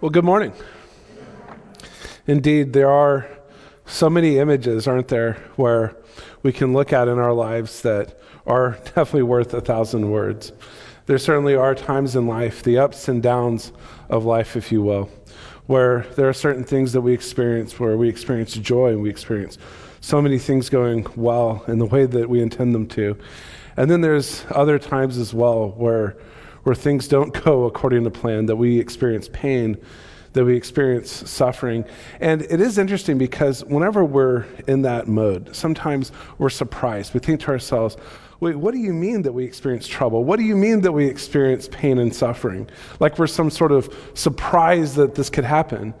Well, good morning. Indeed, there are so many images, aren't there, where we can look at in our lives that are definitely worth a thousand words. There certainly are times in life, the ups and downs of life, if you will, where there are certain things that we experience where we experience joy and we experience so many things going well in the way that we intend them to. And then there's other times as well where where things don't go according to plan, that we experience pain, that we experience suffering. And it is interesting because whenever we're in that mode, sometimes we're surprised. We think to ourselves, wait, what do you mean that we experience trouble? What do you mean that we experience pain and suffering? Like we're some sort of surprised that this could happen.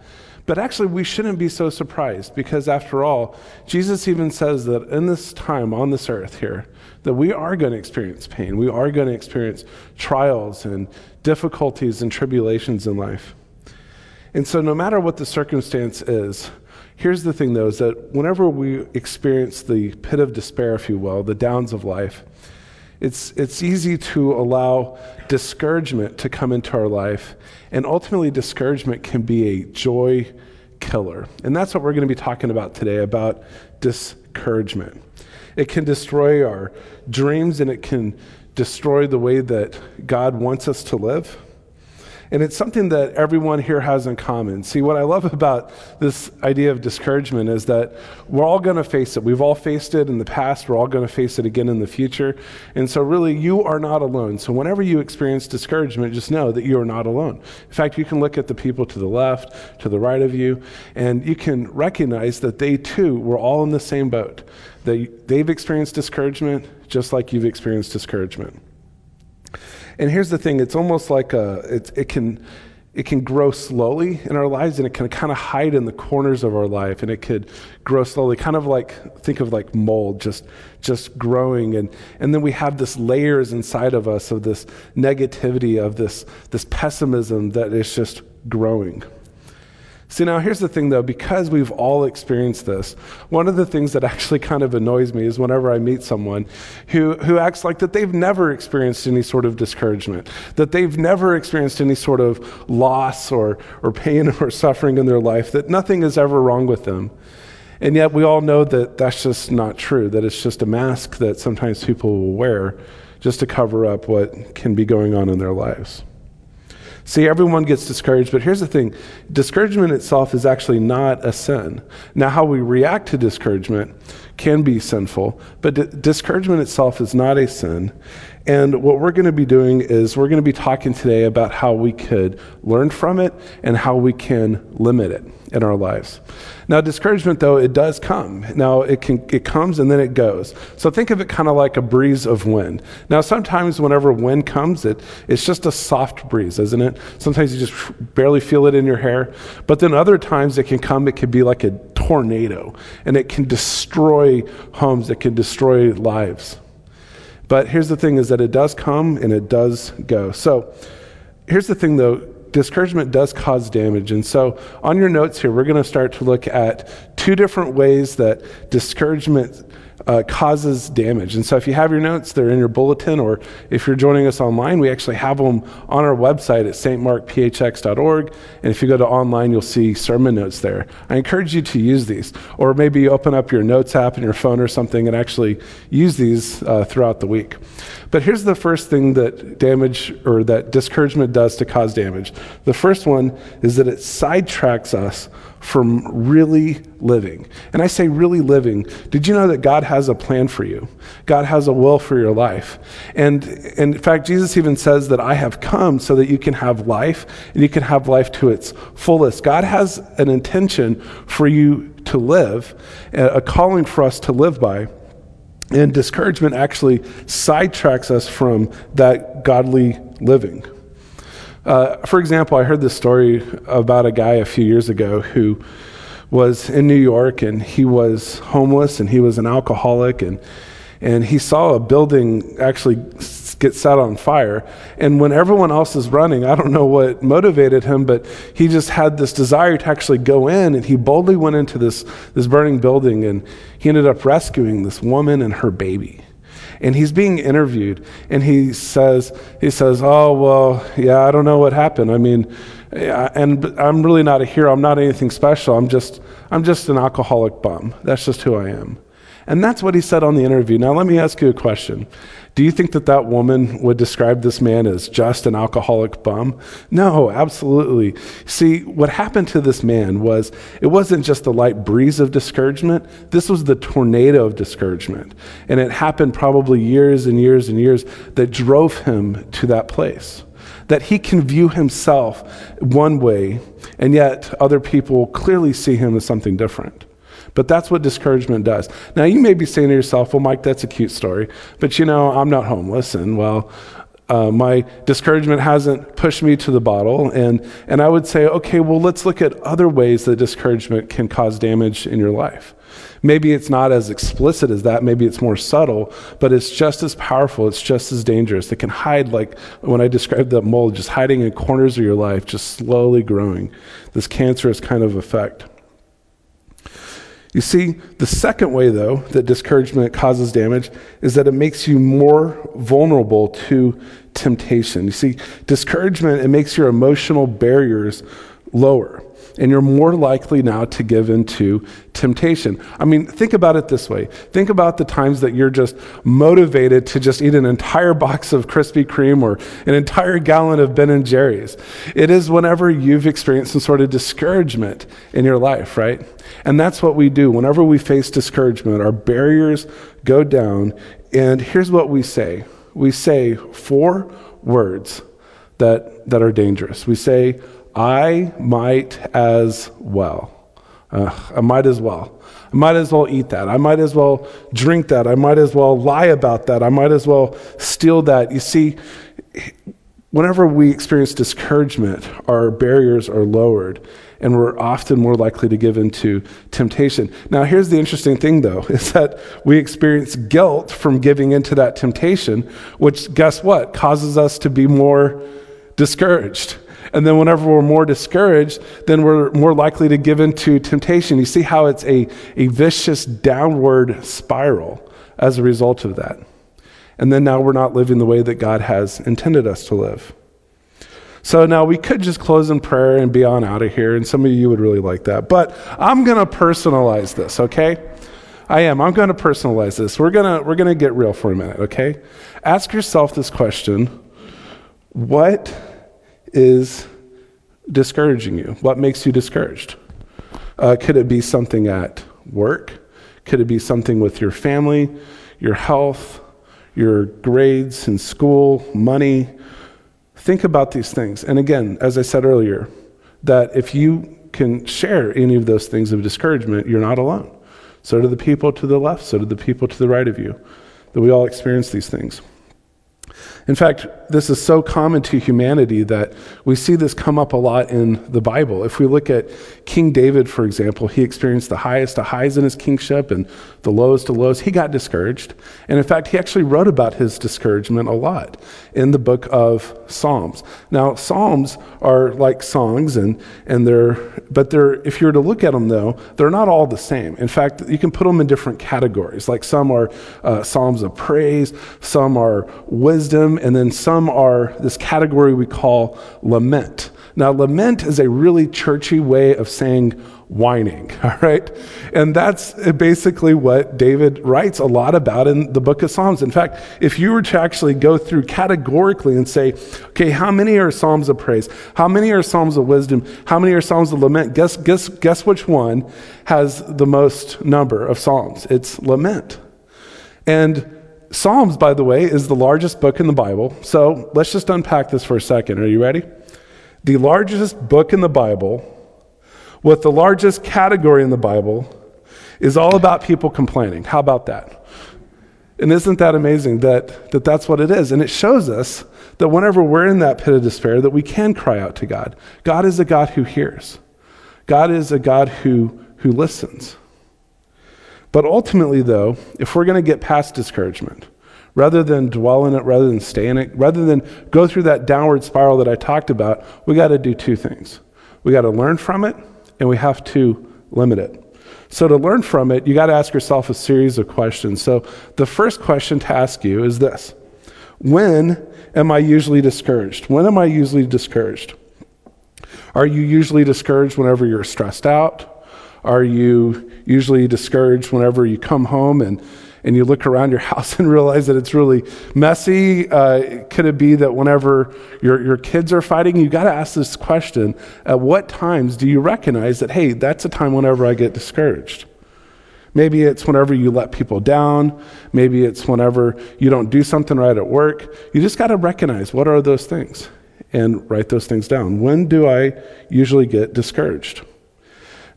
But actually, we shouldn't be so surprised because, after all, Jesus even says that in this time on this earth here, that we are going to experience pain. We are going to experience trials and difficulties and tribulations in life. And so, no matter what the circumstance is, here's the thing though is that whenever we experience the pit of despair, if you will, the downs of life, it's, it's easy to allow discouragement to come into our life. And ultimately, discouragement can be a joy killer. And that's what we're going to be talking about today about discouragement. It can destroy our dreams and it can destroy the way that God wants us to live. And it's something that everyone here has in common. See, what I love about this idea of discouragement is that we're all going to face it. We've all faced it in the past, we're all going to face it again in the future. And so, really, you are not alone. So, whenever you experience discouragement, just know that you are not alone. In fact, you can look at the people to the left, to the right of you, and you can recognize that they too were all in the same boat. They, they've experienced discouragement just like you've experienced discouragement. And here's the thing it's almost like a, it, it, can, it can grow slowly in our lives and it can kind of hide in the corners of our life and it could grow slowly kind of like think of like mold just just growing. And and then we have this layers inside of us of this negativity of this this pessimism that is just growing See, now here's the thing though, because we've all experienced this, one of the things that actually kind of annoys me is whenever I meet someone who, who acts like that they've never experienced any sort of discouragement, that they've never experienced any sort of loss or, or pain or suffering in their life, that nothing is ever wrong with them. And yet we all know that that's just not true, that it's just a mask that sometimes people will wear just to cover up what can be going on in their lives. See, everyone gets discouraged, but here's the thing discouragement itself is actually not a sin. Now, how we react to discouragement can be sinful, but d- discouragement itself is not a sin. And what we're going to be doing is we're going to be talking today about how we could learn from it and how we can limit it in our lives. Now, discouragement, though, it does come. Now, it, can, it comes and then it goes. So think of it kind of like a breeze of wind. Now, sometimes whenever wind comes, it, it's just a soft breeze, isn't it? Sometimes you just barely feel it in your hair. But then other times it can come, it can be like a tornado, and it can destroy homes, it can destroy lives. But here's the thing is that it does come and it does go. So here's the thing though discouragement does cause damage. And so, on your notes here, we're going to start to look at two different ways that discouragement uh, causes damage. And so, if you have your notes, they're in your bulletin, or if you're joining us online, we actually have them on our website at stmarkphx.org. And if you go to online, you'll see sermon notes there. I encourage you to use these, or maybe open up your notes app in your phone or something and actually use these uh, throughout the week. But here's the first thing that damage or that discouragement does to cause damage. The first one is that it sidetracks us from really living. And I say really living. Did you know that God has a plan for you? God has a will for your life. And, and in fact, Jesus even says that I have come so that you can have life and you can have life to its fullest. God has an intention for you to live, a calling for us to live by. And discouragement actually sidetracks us from that godly living. Uh, for example, I heard this story about a guy a few years ago who was in New York and he was homeless and he was an alcoholic and and he saw a building actually get set on fire. And when everyone else is running, I don't know what motivated him, but he just had this desire to actually go in, and he boldly went into this, this burning building, and he ended up rescuing this woman and her baby. And he's being interviewed and he says he says oh well yeah i don't know what happened. I mean and i'm really not a hero. I'm not anything special. I'm just i'm just an alcoholic bum. That's just who i am and that's what he said on the interview now let me ask you a question do you think that that woman would describe this man as just an alcoholic bum? No, absolutely. See, what happened to this man was it wasn't just a light breeze of discouragement, this was the tornado of discouragement. And it happened probably years and years and years that drove him to that place. That he can view himself one way, and yet other people clearly see him as something different. But that's what discouragement does. Now, you may be saying to yourself, well, Mike, that's a cute story, but you know, I'm not homeless. And well, uh, my discouragement hasn't pushed me to the bottle. And, and I would say, okay, well, let's look at other ways that discouragement can cause damage in your life. Maybe it's not as explicit as that. Maybe it's more subtle, but it's just as powerful. It's just as dangerous. It can hide, like when I described that mold, just hiding in corners of your life, just slowly growing. This cancerous kind of effect. You see, the second way, though, that discouragement causes damage is that it makes you more vulnerable to temptation. You see, discouragement, it makes your emotional barriers lower and you're more likely now to give into temptation. I mean, think about it this way. Think about the times that you're just motivated to just eat an entire box of Krispy Kreme or an entire gallon of Ben and Jerry's. It is whenever you've experienced some sort of discouragement in your life, right? And that's what we do. Whenever we face discouragement, our barriers go down. And here's what we say we say four words that, that are dangerous. We say, I might as well. Uh, I might as well. I might as well eat that. I might as well drink that. I might as well lie about that. I might as well steal that. You see, whenever we experience discouragement, our barriers are lowered and we're often more likely to give into temptation. Now, here's the interesting thing, though, is that we experience guilt from giving into that temptation, which, guess what, causes us to be more discouraged. And then, whenever we're more discouraged, then we're more likely to give in to temptation. You see how it's a, a vicious downward spiral as a result of that. And then now we're not living the way that God has intended us to live. So now we could just close in prayer and be on out of here, and some of you would really like that. But I'm going to personalize this, okay? I am. I'm going to personalize this. We're going to we're going to get real for a minute, okay? Ask yourself this question. What is discouraging you? What makes you discouraged? Uh, could it be something at work? Could it be something with your family, your health, your grades in school, money? Think about these things. And again, as I said earlier, that if you can share any of those things of discouragement, you're not alone. So do the people to the left, so do the people to the right of you, that we all experience these things. In fact, this is so common to humanity that we see this come up a lot in the Bible. If we look at King David, for example, he experienced the highest of highs in his kingship and the lowest of lows. He got discouraged. And in fact, he actually wrote about his discouragement a lot in the book of Psalms. Now, Psalms are like songs, and, and they're, but they're, if you were to look at them though, they're not all the same. In fact, you can put them in different categories. Like some are uh, Psalms of praise, some are wisdom, and then some are this category we call lament. Now, lament is a really churchy way of saying whining, all right? And that's basically what David writes a lot about in the book of Psalms. In fact, if you were to actually go through categorically and say, okay, how many are Psalms of praise? How many are Psalms of wisdom? How many are Psalms of lament? Guess, guess, guess which one has the most number of Psalms? It's lament. And Psalms, by the way, is the largest book in the Bible. So let's just unpack this for a second. Are you ready? The largest book in the Bible, with the largest category in the Bible, is all about people complaining. How about that? And isn't that amazing that, that that's what it is? And it shows us that whenever we're in that pit of despair, that we can cry out to God. God is a God who hears. God is a God who, who listens. But ultimately, though, if we're going to get past discouragement, rather than dwell in it, rather than stay in it, rather than go through that downward spiral that I talked about, we got to do two things. We got to learn from it, and we have to limit it. So, to learn from it, you got to ask yourself a series of questions. So, the first question to ask you is this When am I usually discouraged? When am I usually discouraged? Are you usually discouraged whenever you're stressed out? Are you usually discouraged whenever you come home and and you look around your house and realize that it's really messy? Uh, could it be that whenever your, your kids are fighting, you got to ask this question at what times do you recognize that, hey, that's a time whenever I get discouraged? Maybe it's whenever you let people down. Maybe it's whenever you don't do something right at work. You just got to recognize what are those things and write those things down. When do I usually get discouraged?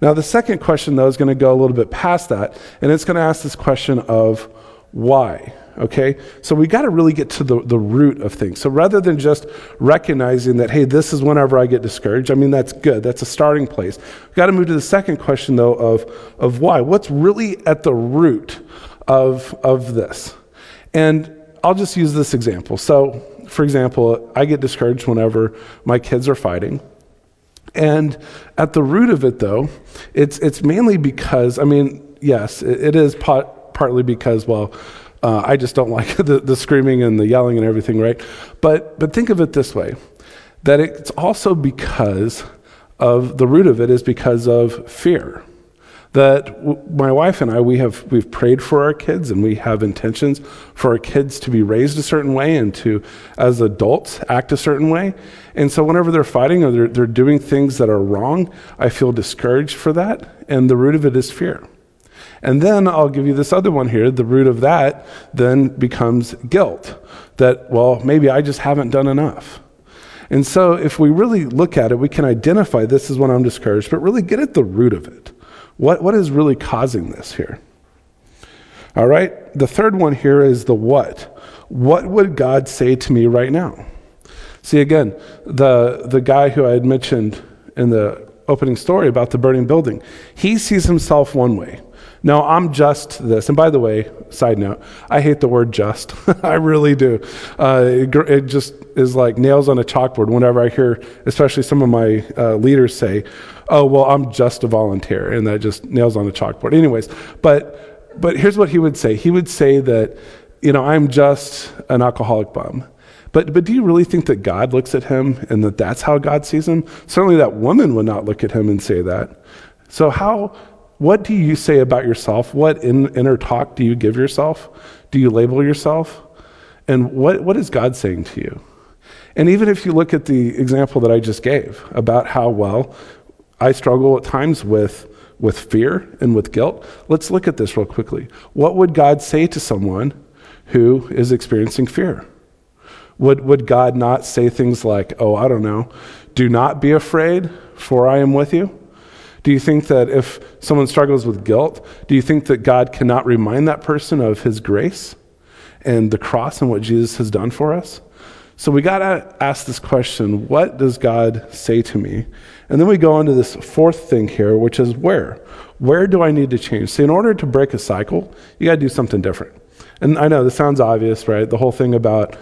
Now, the second question, though, is going to go a little bit past that, and it's going to ask this question of why. Okay? So we got to really get to the, the root of things. So rather than just recognizing that, hey, this is whenever I get discouraged, I mean, that's good. That's a starting place. We've got to move to the second question, though, of, of why. What's really at the root of, of this? And I'll just use this example. So, for example, I get discouraged whenever my kids are fighting. And at the root of it, though, it's, it's mainly because, I mean, yes, it, it is pot, partly because, well, uh, I just don't like the, the screaming and the yelling and everything, right? But, but think of it this way that it's also because of the root of it is because of fear that w- my wife and I we have we've prayed for our kids and we have intentions for our kids to be raised a certain way and to as adults act a certain way. And so whenever they're fighting or they're, they're doing things that are wrong, I feel discouraged for that and the root of it is fear. And then I'll give you this other one here. The root of that then becomes guilt. That, well, maybe I just haven't done enough. And so if we really look at it, we can identify this is when I'm discouraged, but really get at the root of it. What, what is really causing this here? All right, the third one here is the what. What would God say to me right now? See, again, the, the guy who I had mentioned in the opening story about the burning building, he sees himself one way. No, I'm just this. And by the way, side note, I hate the word just. I really do. Uh, it, it, just is like nails on a chalkboard whenever I hear, especially some of my uh, leaders say, oh, well, I'm just a volunteer. And that just nails on a chalkboard. Anyways, but, but here's what he would say he would say that, you know, I'm just an alcoholic bum. But, but do you really think that God looks at him and that that's how God sees him? Certainly that woman would not look at him and say that. So, how, what do you say about yourself? What in, inner talk do you give yourself? Do you label yourself? And what, what is God saying to you? And even if you look at the example that I just gave about how, well, I struggle at times with, with fear and with guilt. Let's look at this real quickly. What would God say to someone who is experiencing fear? Would, would God not say things like, oh, I don't know, do not be afraid, for I am with you? Do you think that if someone struggles with guilt, do you think that God cannot remind that person of his grace and the cross and what Jesus has done for us? So we got to ask this question what does God say to me? And then we go on to this fourth thing here, which is where? Where do I need to change? See, in order to break a cycle, you got to do something different. And I know this sounds obvious, right? The whole thing about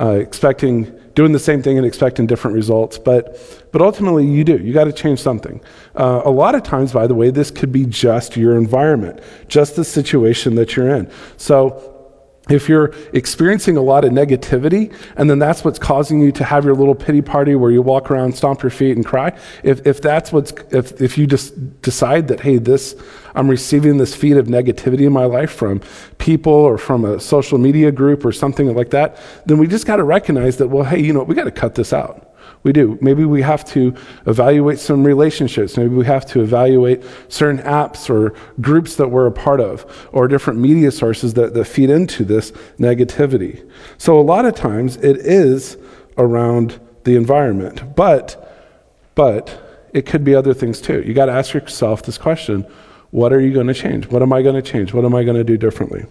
uh, expecting, doing the same thing and expecting different results, but, but ultimately you do. You got to change something. Uh, a lot of times, by the way, this could be just your environment, just the situation that you're in. So if you're experiencing a lot of negativity and then that's what's causing you to have your little pity party where you walk around stomp your feet and cry if, if that's what's if, if you just decide that hey this i'm receiving this feed of negativity in my life from people or from a social media group or something like that then we just got to recognize that well hey you know we got to cut this out we do. Maybe we have to evaluate some relationships. Maybe we have to evaluate certain apps or groups that we're a part of or different media sources that, that feed into this negativity. So a lot of times it is around the environment, but, but it could be other things too. You got to ask yourself this question what are you going to change? What am I going to change? What am I going to do differently?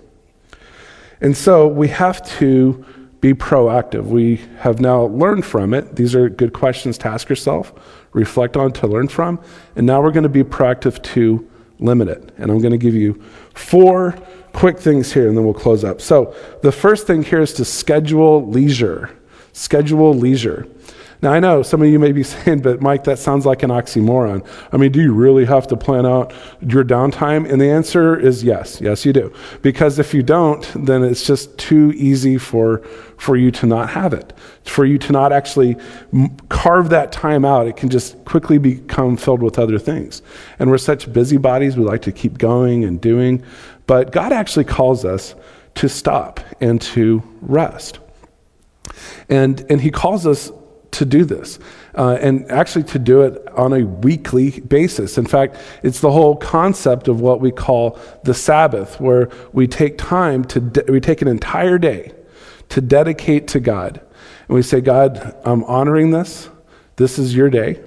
And so we have to be proactive. We have now learned from it. These are good questions to ask yourself, reflect on, to learn from. And now we're going to be proactive to limit it. And I'm going to give you four quick things here, and then we'll close up. So the first thing here is to schedule leisure. Schedule leisure. Now, I know some of you may be saying, but Mike, that sounds like an oxymoron. I mean, do you really have to plan out your downtime? And the answer is yes. Yes, you do. Because if you don't, then it's just too easy for, for you to not have it, for you to not actually carve that time out. It can just quickly become filled with other things. And we're such busybodies, we like to keep going and doing. But God actually calls us to stop and to rest. And, and He calls us to do this, uh, and actually to do it on a weekly basis. In fact, it's the whole concept of what we call the Sabbath, where we take time to, de- we take an entire day to dedicate to God. And we say, God, I'm honoring this. This is your day.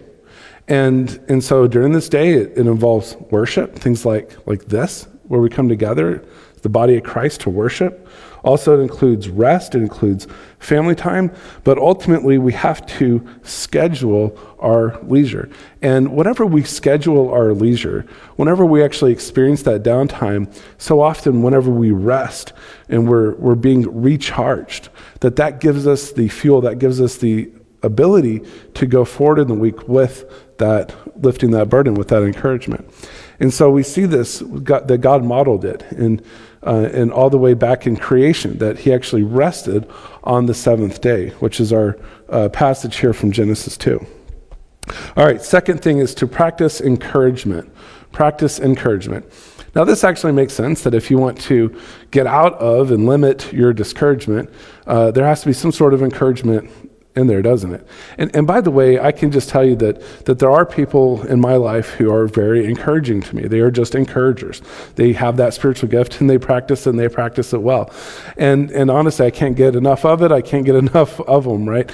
And, and so during this day, it, it involves worship, things like, like this, where we come together, the body of Christ, to worship. Also, it includes rest, it includes family time, but ultimately, we have to schedule our leisure. And whenever we schedule our leisure, whenever we actually experience that downtime, so often, whenever we rest and we're, we're being recharged, that that gives us the fuel, that gives us the ability to go forward in the week with that lifting that burden with that encouragement and so we see this that god modeled it in uh, and all the way back in creation, that he actually rested on the seventh day, which is our uh, passage here from Genesis 2. All right, second thing is to practice encouragement. Practice encouragement. Now, this actually makes sense that if you want to get out of and limit your discouragement, uh, there has to be some sort of encouragement in there, doesn't it? And, and by the way, I can just tell you that, that there are people in my life who are very encouraging to me. They are just encouragers. They have that spiritual gift and they practice and they practice it well. And, and honestly, I can't get enough of it. I can't get enough of them, right?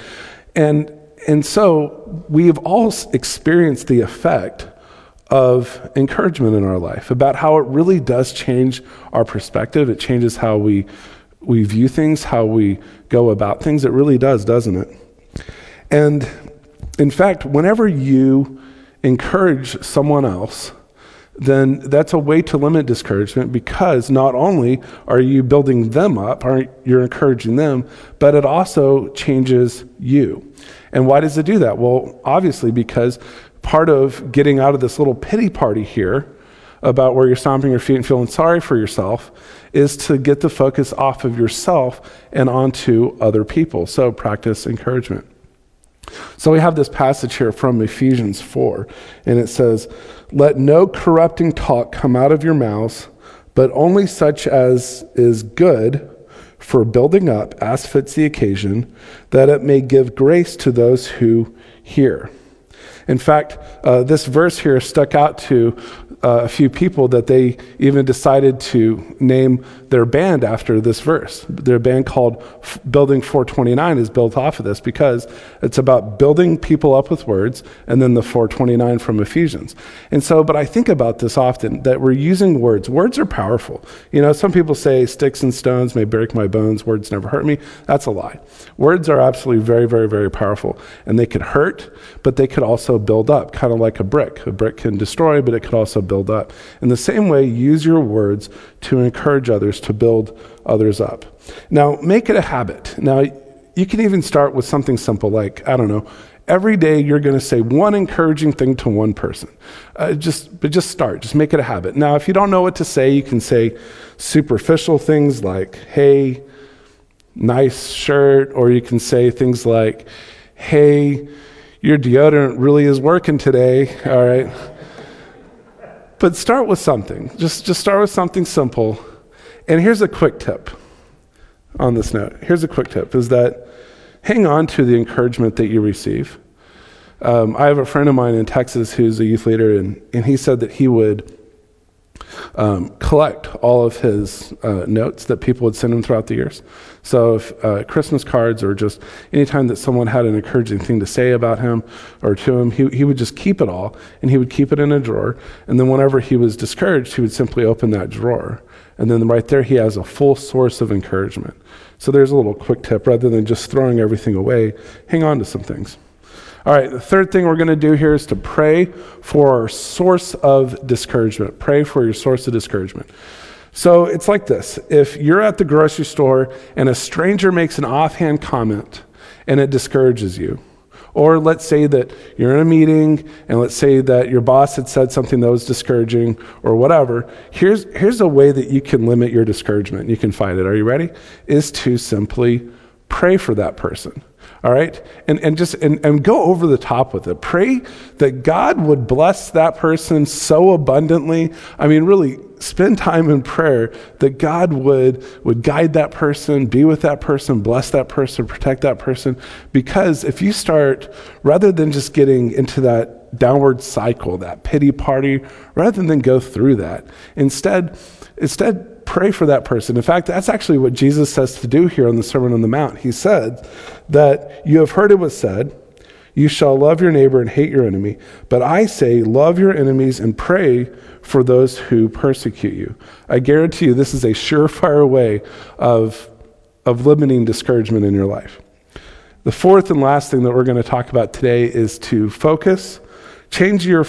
And, and so we've all experienced the effect of encouragement in our life about how it really does change our perspective. It changes how we, we view things, how we go about things. It really does, doesn't it? And in fact, whenever you encourage someone else, then that's a way to limit discouragement because not only are you building them up, you're encouraging them, but it also changes you. And why does it do that? Well, obviously because part of getting out of this little pity party here about where you're stomping your feet and feeling sorry for yourself is to get the focus off of yourself and onto other people. So practice encouragement. So we have this passage here from Ephesians 4, and it says, Let no corrupting talk come out of your mouths, but only such as is good for building up, as fits the occasion, that it may give grace to those who hear. In fact, uh, this verse here stuck out to uh, a few people that they even decided to name their band after this verse. Their band called Building 429 is built off of this because it's about building people up with words and then the 429 from Ephesians. And so, but I think about this often that we're using words. Words are powerful. You know, some people say sticks and stones may break my bones, words never hurt me. That's a lie. Words are absolutely very, very, very powerful. And they could hurt, but they could also build up, kind of like a brick. A brick can destroy, but it could also build build up. In the same way, use your words to encourage others, to build others up. Now, make it a habit. Now, you can even start with something simple like, I don't know, every day you're going to say one encouraging thing to one person. Uh, just, but just start. Just make it a habit. Now, if you don't know what to say, you can say superficial things like, hey, nice shirt, or you can say things like, hey, your deodorant really is working today, all right? But start with something. Just, just start with something simple. And here's a quick tip on this note. Here's a quick tip is that hang on to the encouragement that you receive. Um, I have a friend of mine in Texas who's a youth leader, and, and he said that he would um, collect all of his uh, notes that people would send him throughout the years. So, if uh, Christmas cards or just anytime that someone had an encouraging thing to say about him or to him, he, he would just keep it all and he would keep it in a drawer. And then, whenever he was discouraged, he would simply open that drawer. And then, right there, he has a full source of encouragement. So, there's a little quick tip rather than just throwing everything away, hang on to some things. All right, the third thing we're going to do here is to pray for our source of discouragement. Pray for your source of discouragement. So it's like this if you're at the grocery store and a stranger makes an offhand comment and it discourages you, Or let's say that you're in a meeting and let's say that your boss had said something that was discouraging or whatever. Here's, here's a way that you can limit your discouragement. You can find it. Are you ready? Is to simply pray for that person all right? And, and just and, and go over the top with it. Pray that god would bless that person so abundantly. I mean really spend time in prayer that god would would guide that person be with that person bless that person protect that person. Because if you start rather than just getting into that downward cycle that pity party rather than go through that instead instead pray for that person. In fact, that's actually what Jesus says to do here on the Sermon on the Mount. He said that you have heard it was said, You shall love your neighbor and hate your enemy. But I say, love your enemies and pray for those who persecute you. I guarantee you, this is a surefire way of, of limiting discouragement in your life. The fourth and last thing that we're going to talk about today is to focus, change your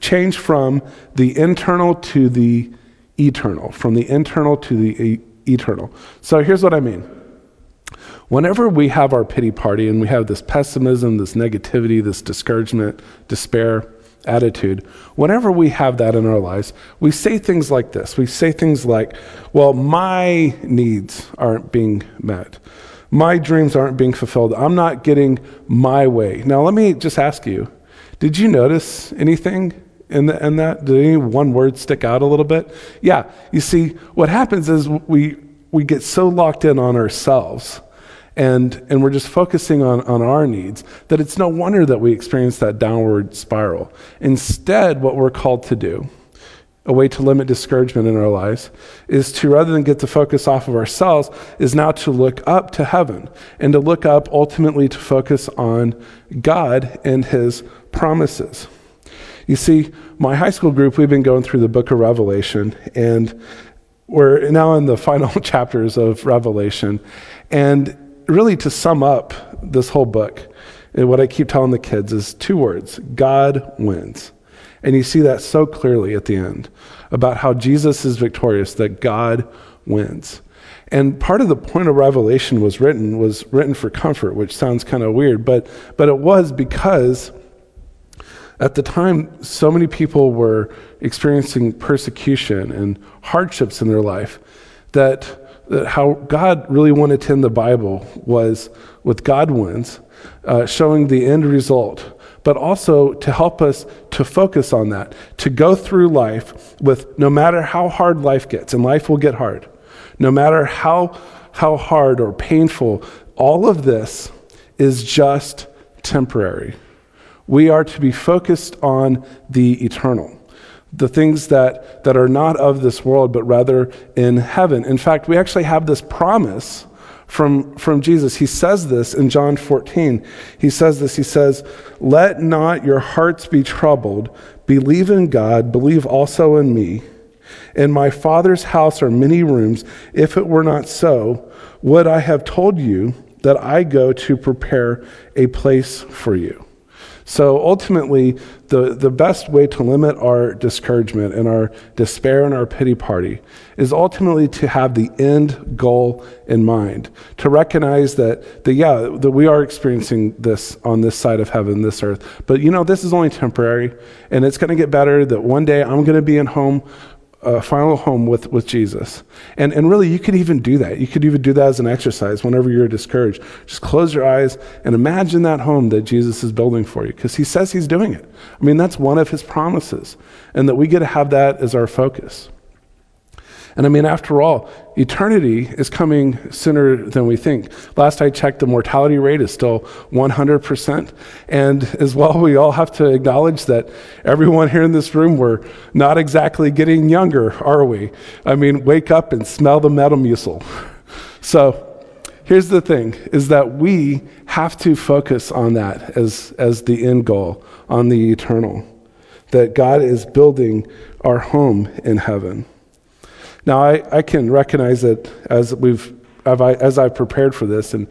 change from the internal to the eternal, from the internal to the eternal. So here's what I mean. Whenever we have our pity party and we have this pessimism, this negativity, this discouragement, despair, attitude, whenever we have that in our lives, we say things like this. We say things like, well, my needs aren't being met. My dreams aren't being fulfilled. I'm not getting my way. Now, let me just ask you did you notice anything in, the, in that? Did any one word stick out a little bit? Yeah. You see, what happens is we, we get so locked in on ourselves and, and we're just focusing on, on our needs that it's no wonder that we experience that downward spiral. Instead, what we're called to do, a way to limit discouragement in our lives, is to rather than get the focus off of ourselves, is now to look up to heaven and to look up ultimately to focus on God and His promises. You see, my high school group, we've been going through the book of Revelation, and we're now in the final chapters of Revelation. And really, to sum up this whole book, what I keep telling the kids is two words God wins. And you see that so clearly at the end about how Jesus is victorious, that God wins. And part of the point of Revelation was written was written for comfort, which sounds kind of weird, but but it was because at the time, so many people were experiencing persecution and hardships in their life that, that how God really wanted to end the Bible was with God wins, uh, showing the end result, but also to help us to focus on that, to go through life with no matter how hard life gets, and life will get hard, no matter how, how hard or painful, all of this is just temporary. We are to be focused on the eternal, the things that, that are not of this world, but rather in heaven. In fact, we actually have this promise from, from Jesus. He says this in John 14. He says this He says, Let not your hearts be troubled. Believe in God, believe also in me. In my Father's house are many rooms. If it were not so, would I have told you that I go to prepare a place for you? So ultimately, the, the best way to limit our discouragement and our despair and our pity party is ultimately to have the end goal in mind. To recognize that, that yeah, that we are experiencing this on this side of heaven, this earth. But you know, this is only temporary, and it's going to get better. That one day I'm going to be in home a final home with, with Jesus. And, and really, you could even do that. You could even do that as an exercise whenever you're discouraged. Just close your eyes and imagine that home that Jesus is building for you because he says he's doing it. I mean, that's one of his promises, and that we get to have that as our focus. And I mean, after all, eternity is coming sooner than we think. Last I checked, the mortality rate is still 100%. And as well, we all have to acknowledge that everyone here in this room, we're not exactly getting younger, are we? I mean, wake up and smell the Metamucil. So here's the thing, is that we have to focus on that as, as the end goal, on the eternal. That God is building our home in heaven. Now, I, I can recognize that as we've as I've prepared for this, and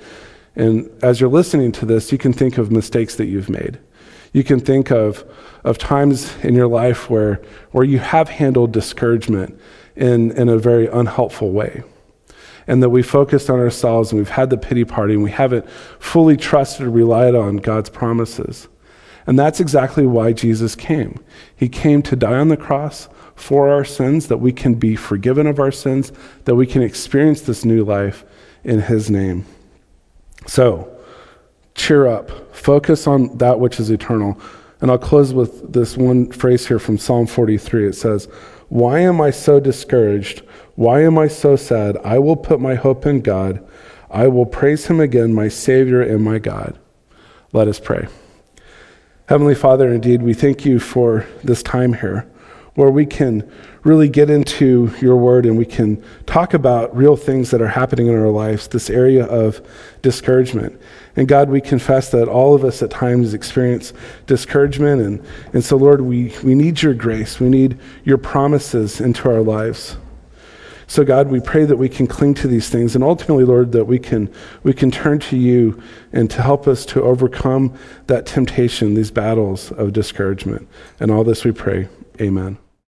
and as you're listening to this, you can think of mistakes that you've made. You can think of of times in your life where where you have handled discouragement in in a very unhelpful way. and that we focused on ourselves and we've had the pity party and we haven't fully trusted or relied on God's promises. And that's exactly why Jesus came. He came to die on the cross for our sins, that we can be forgiven of our sins, that we can experience this new life in His name. So, cheer up, focus on that which is eternal. And I'll close with this one phrase here from Psalm 43. It says, Why am I so discouraged? Why am I so sad? I will put my hope in God. I will praise him again, my Savior and my God. Let us pray. Heavenly Father, indeed, we thank you for this time here where we can really get into your word and we can talk about real things that are happening in our lives, this area of discouragement. And God, we confess that all of us at times experience discouragement. And, and so, Lord, we, we need your grace. We need your promises into our lives. So, God, we pray that we can cling to these things. And ultimately, Lord, that we can, we can turn to you and to help us to overcome that temptation, these battles of discouragement. And all this we pray. Amen.